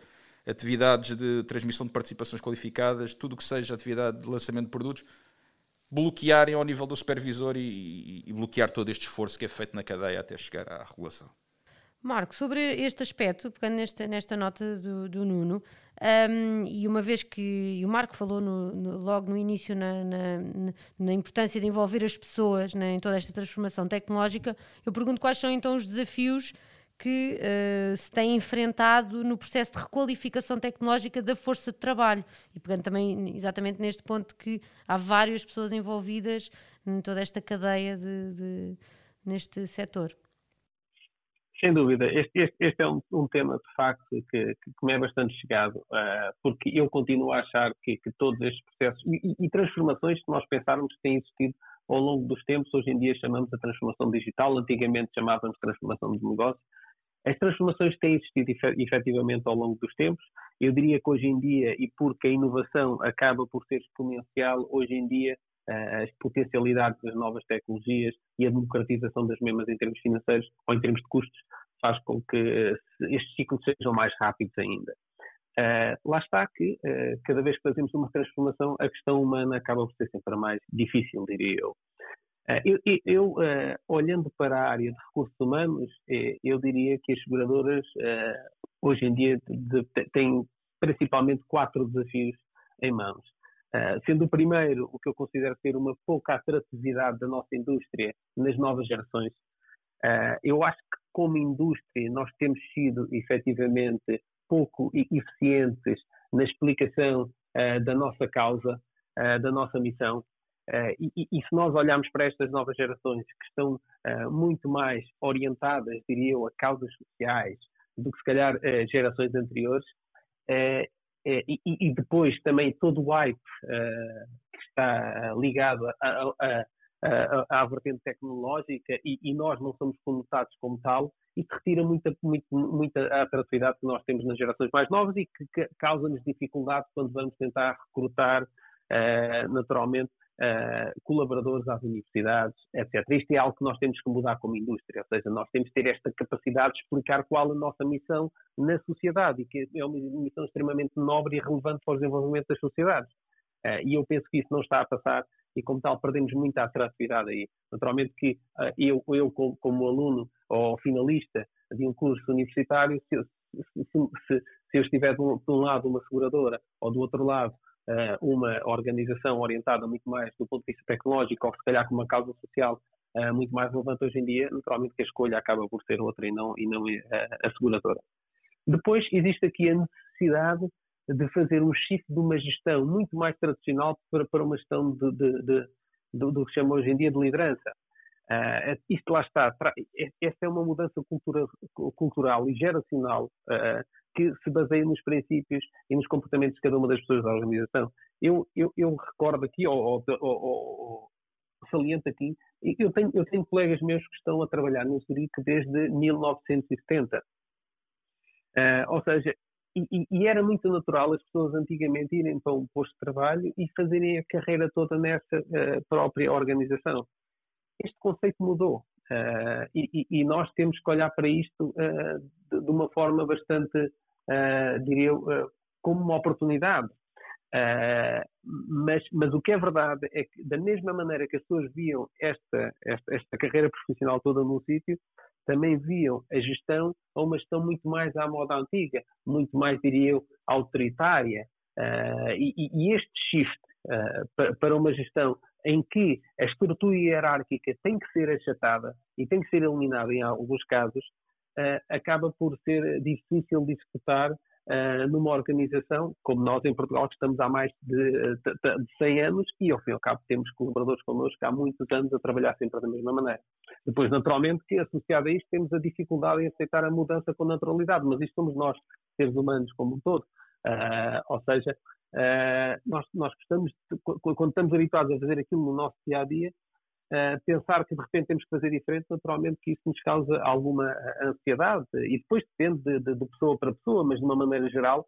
atividades de transmissão de participações qualificadas, tudo o que seja atividade de lançamento de produtos, bloquearem ao nível do supervisor e, e, bloquear todo este esforço que é feito na cadeia até chegar à regulação. Marco, sobre este aspecto, pegando nesta, nesta nota do, do Nuno, um, e uma vez que o Marco falou no, no, logo no início na, na, na, importância de envolver as pessoas né, em toda esta transformação tecnológica, eu pergunto quais são então os desafios que uh, se tem enfrentado no processo de requalificação tecnológica da força de trabalho. E pegando também exatamente neste ponto que há várias pessoas envolvidas em toda esta cadeia de, de neste setor. Sem dúvida, este, este, este é um, um, tema de facto que, que, me é bastante chegado, uh, porque eu continuo a achar que, que todos estes processos e, e, transformações que nós pensarmos que têm existido ao longo dos tempos, hoje em dia chamamos a transformação digital, antigamente chamávamos transformação de negócio, as transformações têm existido efetivamente ao longo dos tempos. Eu diria que hoje em dia, e porque a inovação acaba por ser exponencial, hoje em dia as potencialidades das novas tecnologias e a democratização das mesmas em termos financeiros ou em termos de custos faz com que estes ciclos sejam mais rápidos ainda. Lá está que cada vez que fazemos uma transformação, a questão humana acaba por ser sempre mais difícil, diria eu. Uh, eu, eu olhando para a área de recursos humanos, eu diria que as seguradoras hoje em dia têm principalmente quatro desafios em mãos. Sendo o primeiro o que eu considero ser uma pouca atratividade da nossa indústria nas novas gerações. Eu acho que, como indústria, nós temos sido efetivamente pouco eficientes na explicação da nossa causa, da nossa missão. E, e, se nós olharmos para estas novas gerações que estão muito mais orientadas, diria eu, a causas sociais do que se calhar gerações anteriores, e, e, depois também todo o hype uh, que está ligado a, a, a, à vertente tecnológica e, e, nós não somos conotados como tal, isso retira muita, muita, muita atratividade que nós temos nas gerações mais novas e que, que causa-nos dificuldade quando vamos tentar recrutar uh, naturalmente uh, colaboradores às universidades, etc. Isto é algo que nós temos que mudar como indústria, ou seja, nós temos que ter esta capacidade de explicar qual a nossa missão na sociedade e que é uma missão extremamente nobre e relevante para o desenvolvimento das sociedades. Uh, e eu penso que isso não está a passar e, como tal, perdemos muita atratividade aí. Naturalmente que uh, eu, eu como, como, aluno ou finalista de um curso universitário, se, se, se, se eu estiver de um, de um, lado uma seguradora ou do outro lado uma organização orientada muito mais do ponto de vista tecnológico ou se calhar com uma causa social uh, muito mais relevante hoje em dia, naturalmente que a escolha acaba por ser outra e não, e não a, a seguradora. Depois existe aqui a necessidade de fazer um shift de uma gestão muito mais tradicional para, para uma gestão de, de, de, do, do, que se chama hoje em dia de liderança. Uh, isto lá está. Esta é uma mudança cultura, cultural e geracional uh, que se baseia nos princípios e nos comportamentos de cada uma das pessoas da organização. Eu, eu, eu recordo aqui, ou, ou, ou, saliento aqui, eu tenho, eu tenho colegas meus que estão a trabalhar no Zurique desde 1970. Uh, ou seja, e, e, era muito natural as pessoas antigamente irem para um posto de trabalho e fazerem a carreira toda nessa própria organização. Este conceito mudou. Uh, e, e, nós temos que olhar para isto uh, de, de, uma forma bastante uh, diria eu, como uma oportunidade. Mas, mas o que é verdade é que, da mesma maneira que as pessoas viam esta, esta, esta carreira profissional toda num sítio, também viam a gestão a uma gestão muito mais à moda antiga, muito mais, diria eu, autoritária. E, e, este shift para uma gestão em que a estrutura hierárquica tem que ser achatada e tem que ser eliminada em alguns casos, uh, acaba por ser difícil de executar uh, numa organização como nós em Portugal, que estamos há mais de, de, de 100 anos e, ao fim e ao cabo, temos colaboradores connosco há muitos anos a trabalhar sempre da mesma maneira. Depois, naturalmente, que associado a isto temos a dificuldade em aceitar a mudança com naturalidade, mas isto somos nós, seres humanos como um todo. Uh, ou seja, uh, nós, nós gostamos, de, quando estamos habituados a fazer aquilo no nosso dia a dia, Uh, pensar que de repente temos que fazer diferente, naturalmente que isso nos causa alguma ansiedade. E depois depende de, de, de pessoa para pessoa, mas de uma maneira geral,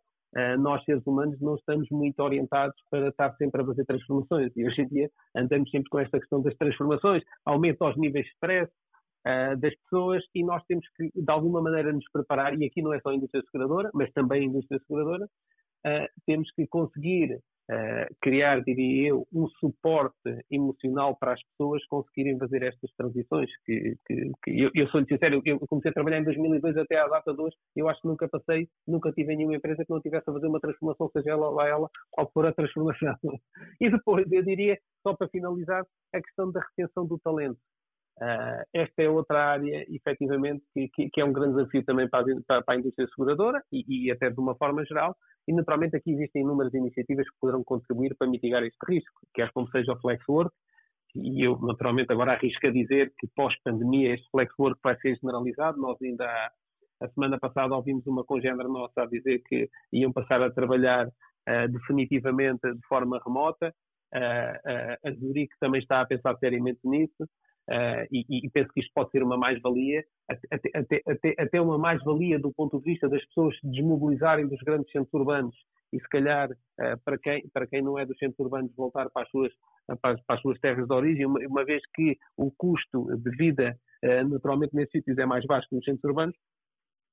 nós seres humanos não estamos muito orientados para estar sempre a fazer transformações. E hoje em dia andamos sempre com esta questão das transformações, aumenta os níveis de stress uh, das pessoas e nós temos que de alguma maneira nos preparar, e aqui não é só a indústria seguradora, mas também a indústria seguradora, temos que conseguir uh, criar, diria eu, um suporte emocional para as pessoas conseguirem fazer estas transições. Que, que, que eu, eu sou-lhe sincero, eu comecei a trabalhar em 2002 até à data de hoje, eu acho que nunca passei, nunca tive em nenhuma empresa que não tivesse a fazer uma transformação, seja ela lá ela, qual for a transformação. *laughs* E depois, eu diria, só para finalizar, a questão da retenção do talento. Uh, esta é outra área, efetivamente, que, que, que, é um grande desafio também para a, para a indústria seguradora e, e, até de uma forma geral. E, naturalmente, aqui existem inúmeras iniciativas que poderão contribuir para mitigar este risco, quer como seja o Flexwork, e eu, naturalmente, agora arrisco a dizer que pós-pandemia este Flexwork vai ser generalizado. Nós ainda, há, a semana passada, ouvimos uma congênere nossa a dizer que iam passar a trabalhar uh, definitivamente de forma remota. Uh, a Zurich também está a pensar seriamente nisso. Uh, e, e, penso que isto pode ser uma mais-valia, até, até, até, até uma mais-valia do ponto de vista das pessoas se desmobilizarem dos grandes centros urbanos e se calhar uh, para, quem, para quem não é dos centros urbanos voltar para as suas, para as, para as suas terras de origem, uma, uma, vez que o custo de vida uh, naturalmente nesses sítios é mais baixo que nos centros urbanos,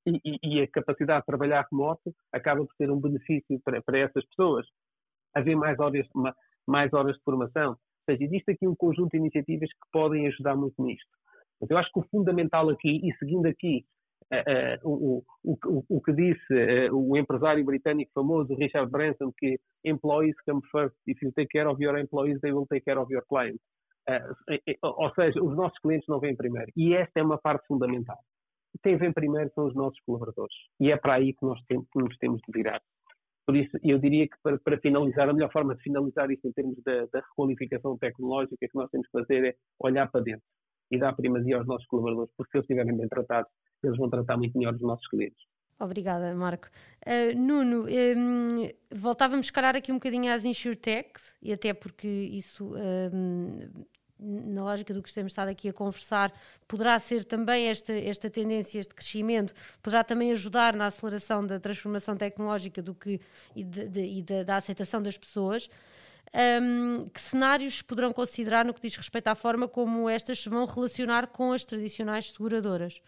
e, e, e, a capacidade de trabalhar remoto acaba por ser um benefício para, para essas pessoas. Haver mais horas, mais horas de formação, ou seja, existe aqui um conjunto de iniciativas que podem ajudar muito nisto. Mas eu acho que o fundamental aqui, e seguindo aqui uh, uh, o, o, o, que disse uh, o empresário britânico famoso Richard Branson, que employees come first. If you take care of your employees, they will take care of your clients. ou seja, os nossos clientes não vêm primeiro. E esta é uma parte fundamental. Quem vem primeiro são os nossos colaboradores. E é para aí que nós temos, que nos temos de virar. Por isso, eu diria que para, para, finalizar, a melhor forma de finalizar isto em termos da, da requalificação tecnológica que nós temos que fazer é olhar para dentro e dar primazia aos nossos colaboradores, porque se eles estiverem bem tratados, eles vão tratar muito melhor os nossos clientes. Obrigada, Marco. Uh, Nuno, um, voltávamos, calhar, aqui um bocadinho às InsurTech, e até porque isso, um, na lógica do que temos estado aqui a conversar, poderá ser também esta, esta tendência, este crescimento, poderá também ajudar na aceleração da transformação tecnológica do que, e, de, de, e da, da aceitação das pessoas. Um, que cenários poderão considerar no que diz respeito à forma como estas se vão relacionar com as tradicionais seguradoras?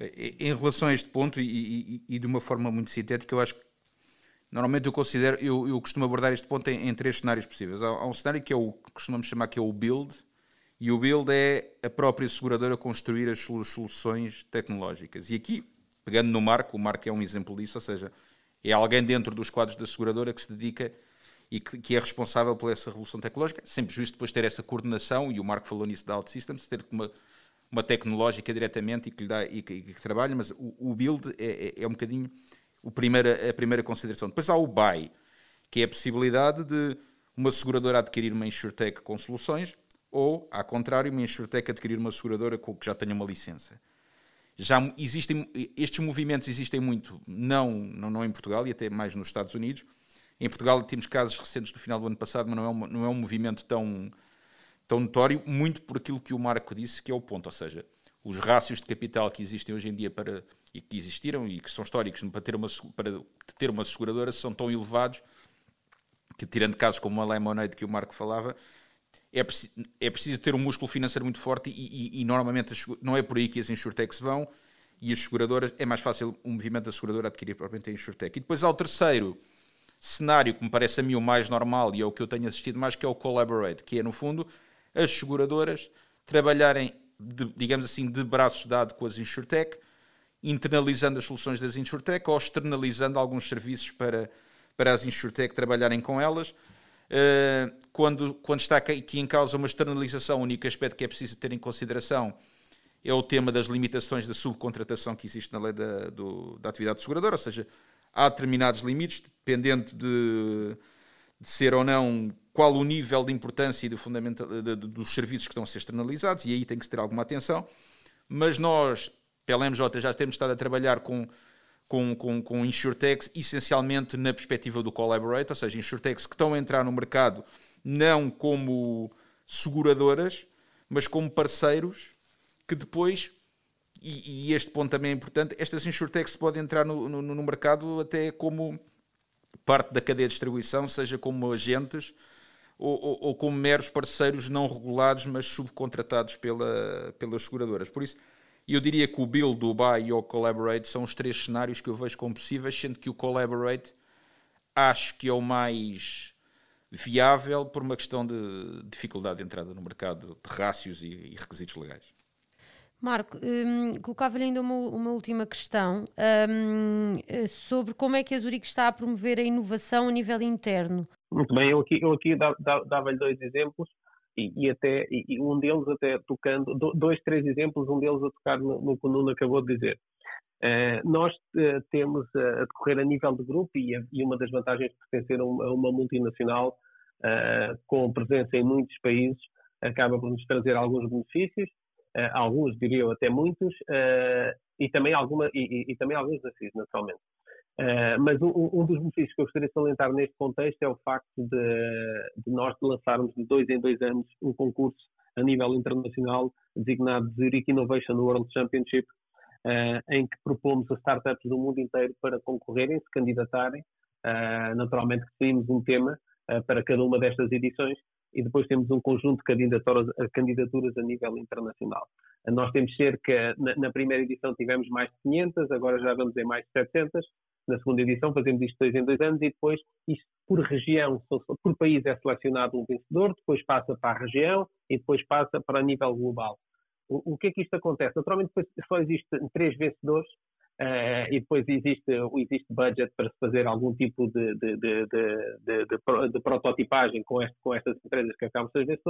Em relação a este ponto, e, e, e, de uma forma muito sintética, eu acho que normalmente eu considero, eu, eu costumo abordar este ponto em, em três cenários possíveis. Há, há, um cenário que é o que costumamos chamar que é o build, e o build é a própria seguradora construir as soluções tecnológicas. E aqui, pegando no Marco, o Marco é um exemplo disso, ou seja, é alguém dentro dos quadros da seguradora que se dedica e que, que é responsável por essa revolução tecnológica, sempre justo depois ter essa coordenação, e o Marco falou nisso da OutSystems, ter uma uma tecnológica diretamente e que lhe dá e que, e que trabalha, mas o, o build é, é, é, um bocadinho o primeira, a primeira consideração. Depois há o buy, que é a possibilidade de uma seguradora adquirir uma insurtech com soluções ou, ao contrário, uma insurtech adquirir uma seguradora com, que já tenha uma licença. Já existem, estes movimentos existem muito, não, não, não em Portugal e até mais nos Estados Unidos. Em Portugal temos casos recentes do final do ano passado, mas não é um, não é um movimento tão, tão notório, muito por aquilo que o Marco disse, que é o ponto, ou seja, os rácios de capital que existem hoje em dia para, e que existiram e que são históricos para ter uma, para ter uma seguradora são tão elevados que, tirando casos como a Lemonade que o Marco falava, é, preci é preciso ter um músculo financeiro muito forte e, e, e normalmente não é por aí que as insurtechs vão e as seguradoras, é mais fácil o movimento da seguradora adquirir propriamente a insurtech. E depois há o terceiro cenário que me parece a mim o mais normal e é o que eu tenho assistido mais, que é o Collaborate, que é no fundo as seguradoras trabalharem, de, digamos assim, de braços dados com as InsurTech, internalizando as soluções das InsurTech ou externalizando alguns serviços para, para as InsurTech trabalharem com elas. Uh, quando, quando está aqui em causa uma externalização, o único aspecto que é preciso ter em consideração é o tema das limitações da subcontratação que existe na lei da, do, da atividade seguradora, ou seja, há determinados limites, dependendo de, de ser ou não qual o nível de importância e fundamento de, de, dos serviços que estão a ser externalizados, e aí tem que se ter alguma atenção. Mas nós, pela MJ, já temos estado a trabalhar com, com, com, com insurtechs, essencialmente na perspectiva do collaborate, ou seja, insurtechs que estão a entrar no mercado não como seguradoras, mas como parceiros que depois, e, e este ponto também é importante, estas insurtechs podem entrar no, no, no mercado até como parte da cadeia de distribuição, seja como agentes ou, ou, ou como meros parceiros não regulados, mas subcontratados pela, pelas seguradoras. Por isso, eu diria que o Build, o Buy e o Collaborate são os três cenários que eu vejo como possíveis, sendo que o Collaborate acho que é o mais viável por uma questão de dificuldade de entrada no mercado de rácios e, e requisitos legais. Marco, hum, colocava-lhe ainda uma, uma, última questão hum, sobre como é que a Zurique está a promover a inovação a nível interno. Muito bem, eu aqui, eu aqui dava-lhe dois exemplos e, e até e um deles até tocando, dois, três exemplos, um deles a tocar no, que o Nuno acabou de dizer. Uh, nós uh, temos uh, a decorrer a nível de grupo e, e, uma das vantagens de pertencer a uma, a multinacional com presença em muitos países acaba por nos trazer alguns benefícios, alguns diria até muitos, e, também alguma, e, e, também alguns desafios, naturalmente. Uh, mas um, um, dos benefícios que eu gostaria de salientar neste contexto é o facto de, de, nós lançarmos de dois em dois anos um concurso a nível internacional designado Zurich Innovation World Championship, uh, em que propomos a startups do mundo inteiro para concorrerem, se candidatarem. Uh, naturalmente definimos um tema para cada uma destas edições e depois temos um conjunto de candidaturas, candidaturas a nível internacional. Nós temos cerca, na, na, primeira edição tivemos mais de 500, agora já vamos em mais de 700, na segunda edição fazemos isto dois em dois anos e depois isto por região, por país é selecionado um vencedor, depois passa para a região e depois passa para nível global. O, o que é que isto acontece? Naturalmente só existem três vencedores uh, e depois existe, existe budget para se fazer algum tipo de, de, de, de prototipagem com, este, com, estas empresas que acabam de ser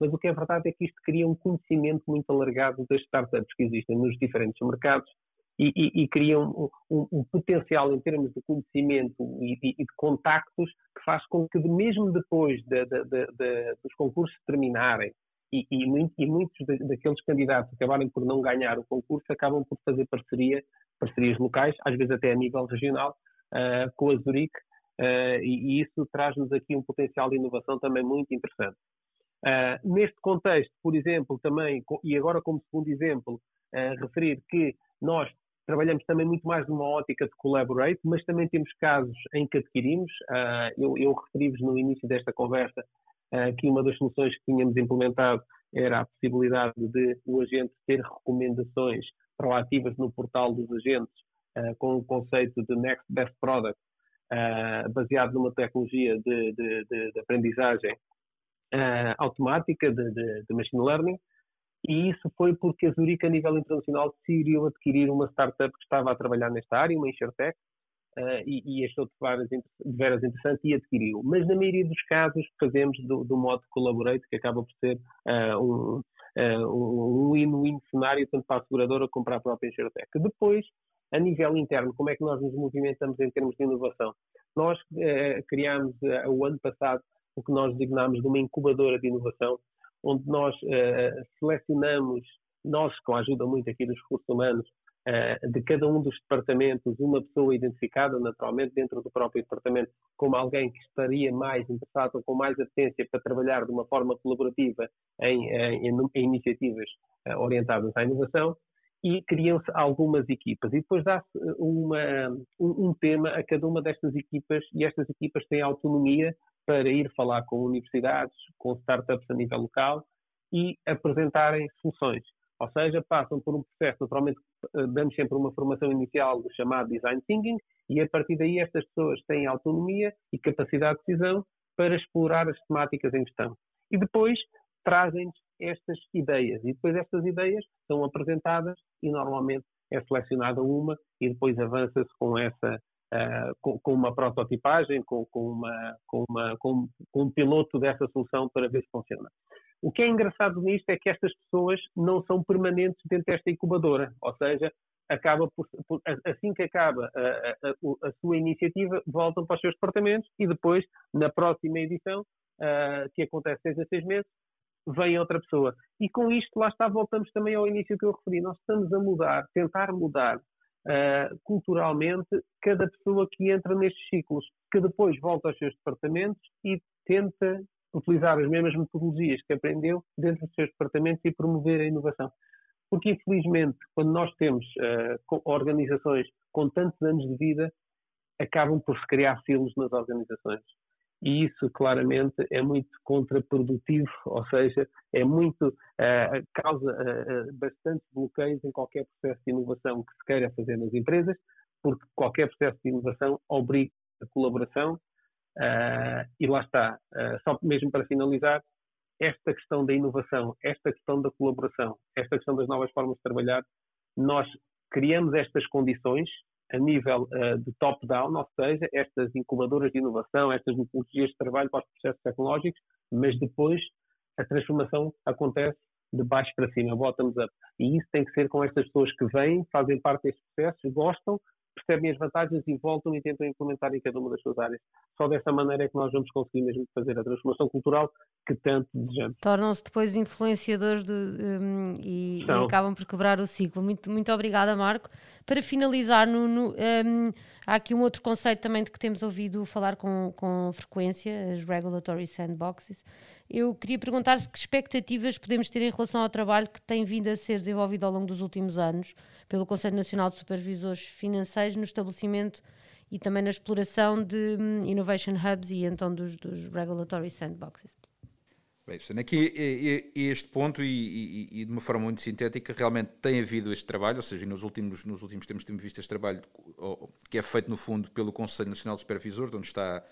mas o que é verdade é que isto cria um conhecimento muito alargado das startups que existem nos diferentes mercados e, e, e criam um, um, potencial em termos de conhecimento e, e, de contactos que faz com que, mesmo depois de, de, de, dos concursos terminarem e, muito, muitos daqueles candidatos que acabaram por não ganhar o concurso acabam por fazer parceria, parcerias locais, às vezes até a nível regional, uh, com a Zurique, uh, e, isso traz-nos aqui um potencial de inovação também muito interessante. Uh, neste contexto, por exemplo, também, e agora como segundo exemplo, referir que nós trabalhamos também muito mais numa ótica de collaborate, mas também temos casos em que adquirimos. eu, eu referi-vos no início desta conversa eh, que uma das soluções que tínhamos implementado era a possibilidade de o agente ter recomendações proativas no portal dos agentes uh, com o conceito de Next Best Product, baseado numa tecnologia de, de, de, de aprendizagem automática, de, machine learning, e isso foi porque a Zurich, a nível internacional, decidiu adquirir uma startup que estava a trabalhar nesta área, uma InsurTech, uh, e, e, achou de veras, de interessante e adquiriu. Mas na maioria dos casos fazemos do, do modo collaborate, que acaba por ser uh, um, uh, um win-win cenário, tanto para a seguradora como para a própria Insurtech. Depois, a nível interno, como é que nós nos movimentamos em termos de inovação? Nós criámos o ano passado o que nós designámos de uma incubadora de inovação, onde nós selecionamos, nós com a ajuda muito aqui dos recursos humanos, eh, de cada um dos departamentos uma pessoa identificada naturalmente dentro do próprio departamento como alguém que estaria mais interessado ou com mais atência para trabalhar de uma forma colaborativa em, em, em iniciativas uh, orientadas à inovação e criam-se algumas equipas. E depois dá-se um, um, tema a cada uma destas equipas e estas equipas têm autonomia para ir falar com universidades, com startups a nível local e apresentarem soluções. Ou seja, passam por um processo, naturalmente, eh, damos sempre uma formação inicial do chamado Design Thinking, e a partir daí estas pessoas têm autonomia e capacidade de decisão para explorar as temáticas em questão. E depois trazem estas ideias, e depois estas ideias são apresentadas e normalmente é selecionada uma e depois avança-se com essa Uh, com, com, uma prototipagem, com, com, uma, uma, com, um piloto dessa solução para ver se funciona. O que é engraçado nisto é que estas pessoas não são permanentes dentro desta incubadora, ou seja, acaba por, por, assim que acaba a, a, a, sua iniciativa, voltam para os seus departamentos e depois, na próxima edição, uh, que acontece seis a seis meses, vem outra pessoa. E com isto, lá está, voltamos também ao início que eu referi. Nós estamos a mudar, tentar mudar uh, culturalmente cada pessoa que entra nestes ciclos, que depois volta aos seus departamentos e tenta utilizar as mesmas metodologias que aprendeu dentro dos seus departamentos e promover a inovação. Porque, infelizmente, quando nós temos uh, organizações com tantos anos de vida, acabam por se criar silos nas organizações. E isso, claramente, é muito contraprodutivo, ou seja, é muito, uh, causa uh, bastantes bloqueios em qualquer processo de inovação que se queira fazer nas empresas, porque qualquer processo de inovação obriga a colaboração, Uh, e lá está, só mesmo para finalizar, esta questão da inovação, esta questão da colaboração, esta questão das novas formas de trabalhar, nós criamos estas condições a nível uh, de top-down, ou seja, estas incubadoras de inovação, estas metodologias de trabalho para os processos tecnológicos, mas depois a transformação acontece de baixo para cima, bottoms up. E isso tem que ser com estas pessoas que vêm, fazem parte destes processos, gostam, percebem as vantagens e voltam e tentam implementar em cada uma das suas áreas. Só dessa maneira é que nós vamos conseguir mesmo fazer a transformação cultural que tanto desejamos. Tornam-se depois influenciadores de, um, e, e, acabam por quebrar o ciclo. Muito, muito obrigada, Marco. Para finalizar, no, no um, há aqui um outro conceito também de que temos ouvido falar com, com frequência, as Regulatory Sandboxes. Eu queria perguntar se que expectativas podemos ter em relação ao trabalho que tem vindo a ser desenvolvido ao longo dos últimos anos pelo Conselho Nacional de Supervisores Financeiros no estabelecimento e também na exploração de um, Innovation Hubs e então dos, dos Regulatory Sandboxes. Bem, aqui este ponto e, e, e, de uma forma muito sintética realmente tem havido este trabalho, ou seja, nos últimos, nos últimos tempos temos visto este trabalho que é feito no fundo pelo Conselho Nacional de Supervisores, onde está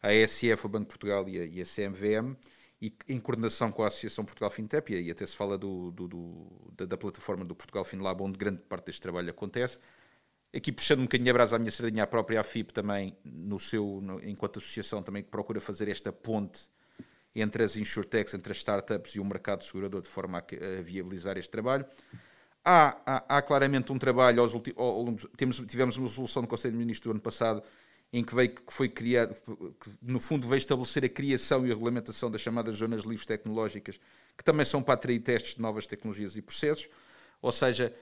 a ESF, o Banco de Portugal e a, e a CMVM, e em coordenação com a Associação Portugal FinTech, e até se fala do, do, do, da, da, plataforma do Portugal FinLab, onde grande parte deste trabalho acontece. Aqui puxando um bocadinho a brasa à minha sardinha, a própria AFIP também, no seu, no, enquanto associação, também procura fazer esta ponte entre as insurtechs, entre as startups e o mercado segurador, de forma a, a viabilizar este trabalho. Há, há, há claramente um trabalho, aos ulti, temos, tivemos uma resolução do Conselho de Ministros do ano passado, em que, veio, que foi criado, que no fundo veio estabelecer a criação e a regulamentação das chamadas zonas livres tecnológicas, que também são para atrair testes de novas tecnologias e processos. Ou seja,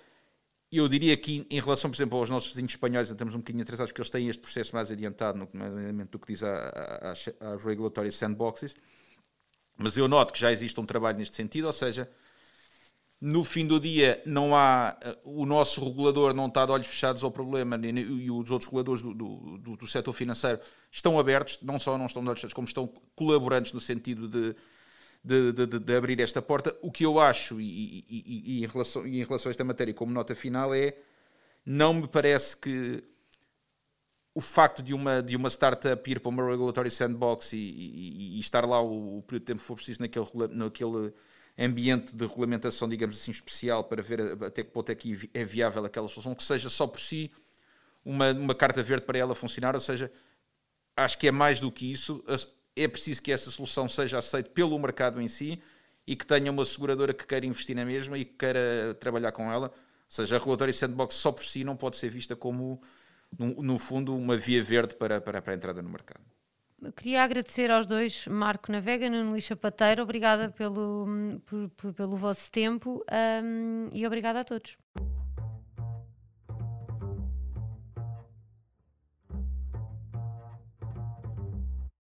eu diria que em relação, por exemplo, aos nossos vizinhos espanhóis, estamos um bocadinho atrasados, porque eles têm este processo mais adiantado, no, do que diz às regulatory sandboxes, mas eu noto que já existe um trabalho neste sentido, ou seja, no fim do dia não há eh, o nosso regulador não está de olhos fechados ao problema e os outros reguladores do, do, do, setor financeiro estão abertos, não só não estão de olhos fechados, como estão colaborantes no sentido de, de, de, de abrir esta porta. O que eu acho, e, e, e, em relação, e em relação a esta matéria, como nota final, é não me parece que o facto de uma, de uma startup ir para uma regulatory sandbox e, estar lá o, o período de tempo que for preciso naquele, naquele ambiente de regulamentação, digamos assim, especial para ver até que ponto é que é viável aquela solução, que seja só por si uma, uma carta verde para ela funcionar, ou seja, acho que é mais do que isso, é preciso que essa solução seja aceita pelo mercado em si e que tenha uma seguradora que queira investir na mesma e que queira trabalhar com ela, ou seja, a relatório sandbox só por si não pode ser vista como, no, no fundo, uma via verde para, para, para a entrada no mercado. Queria agradecer aos dois, Marco Navega e Nuno Lixa Pateiro. Obrigada pelo, por, por, pelo vosso tempo um, e obrigada a todos.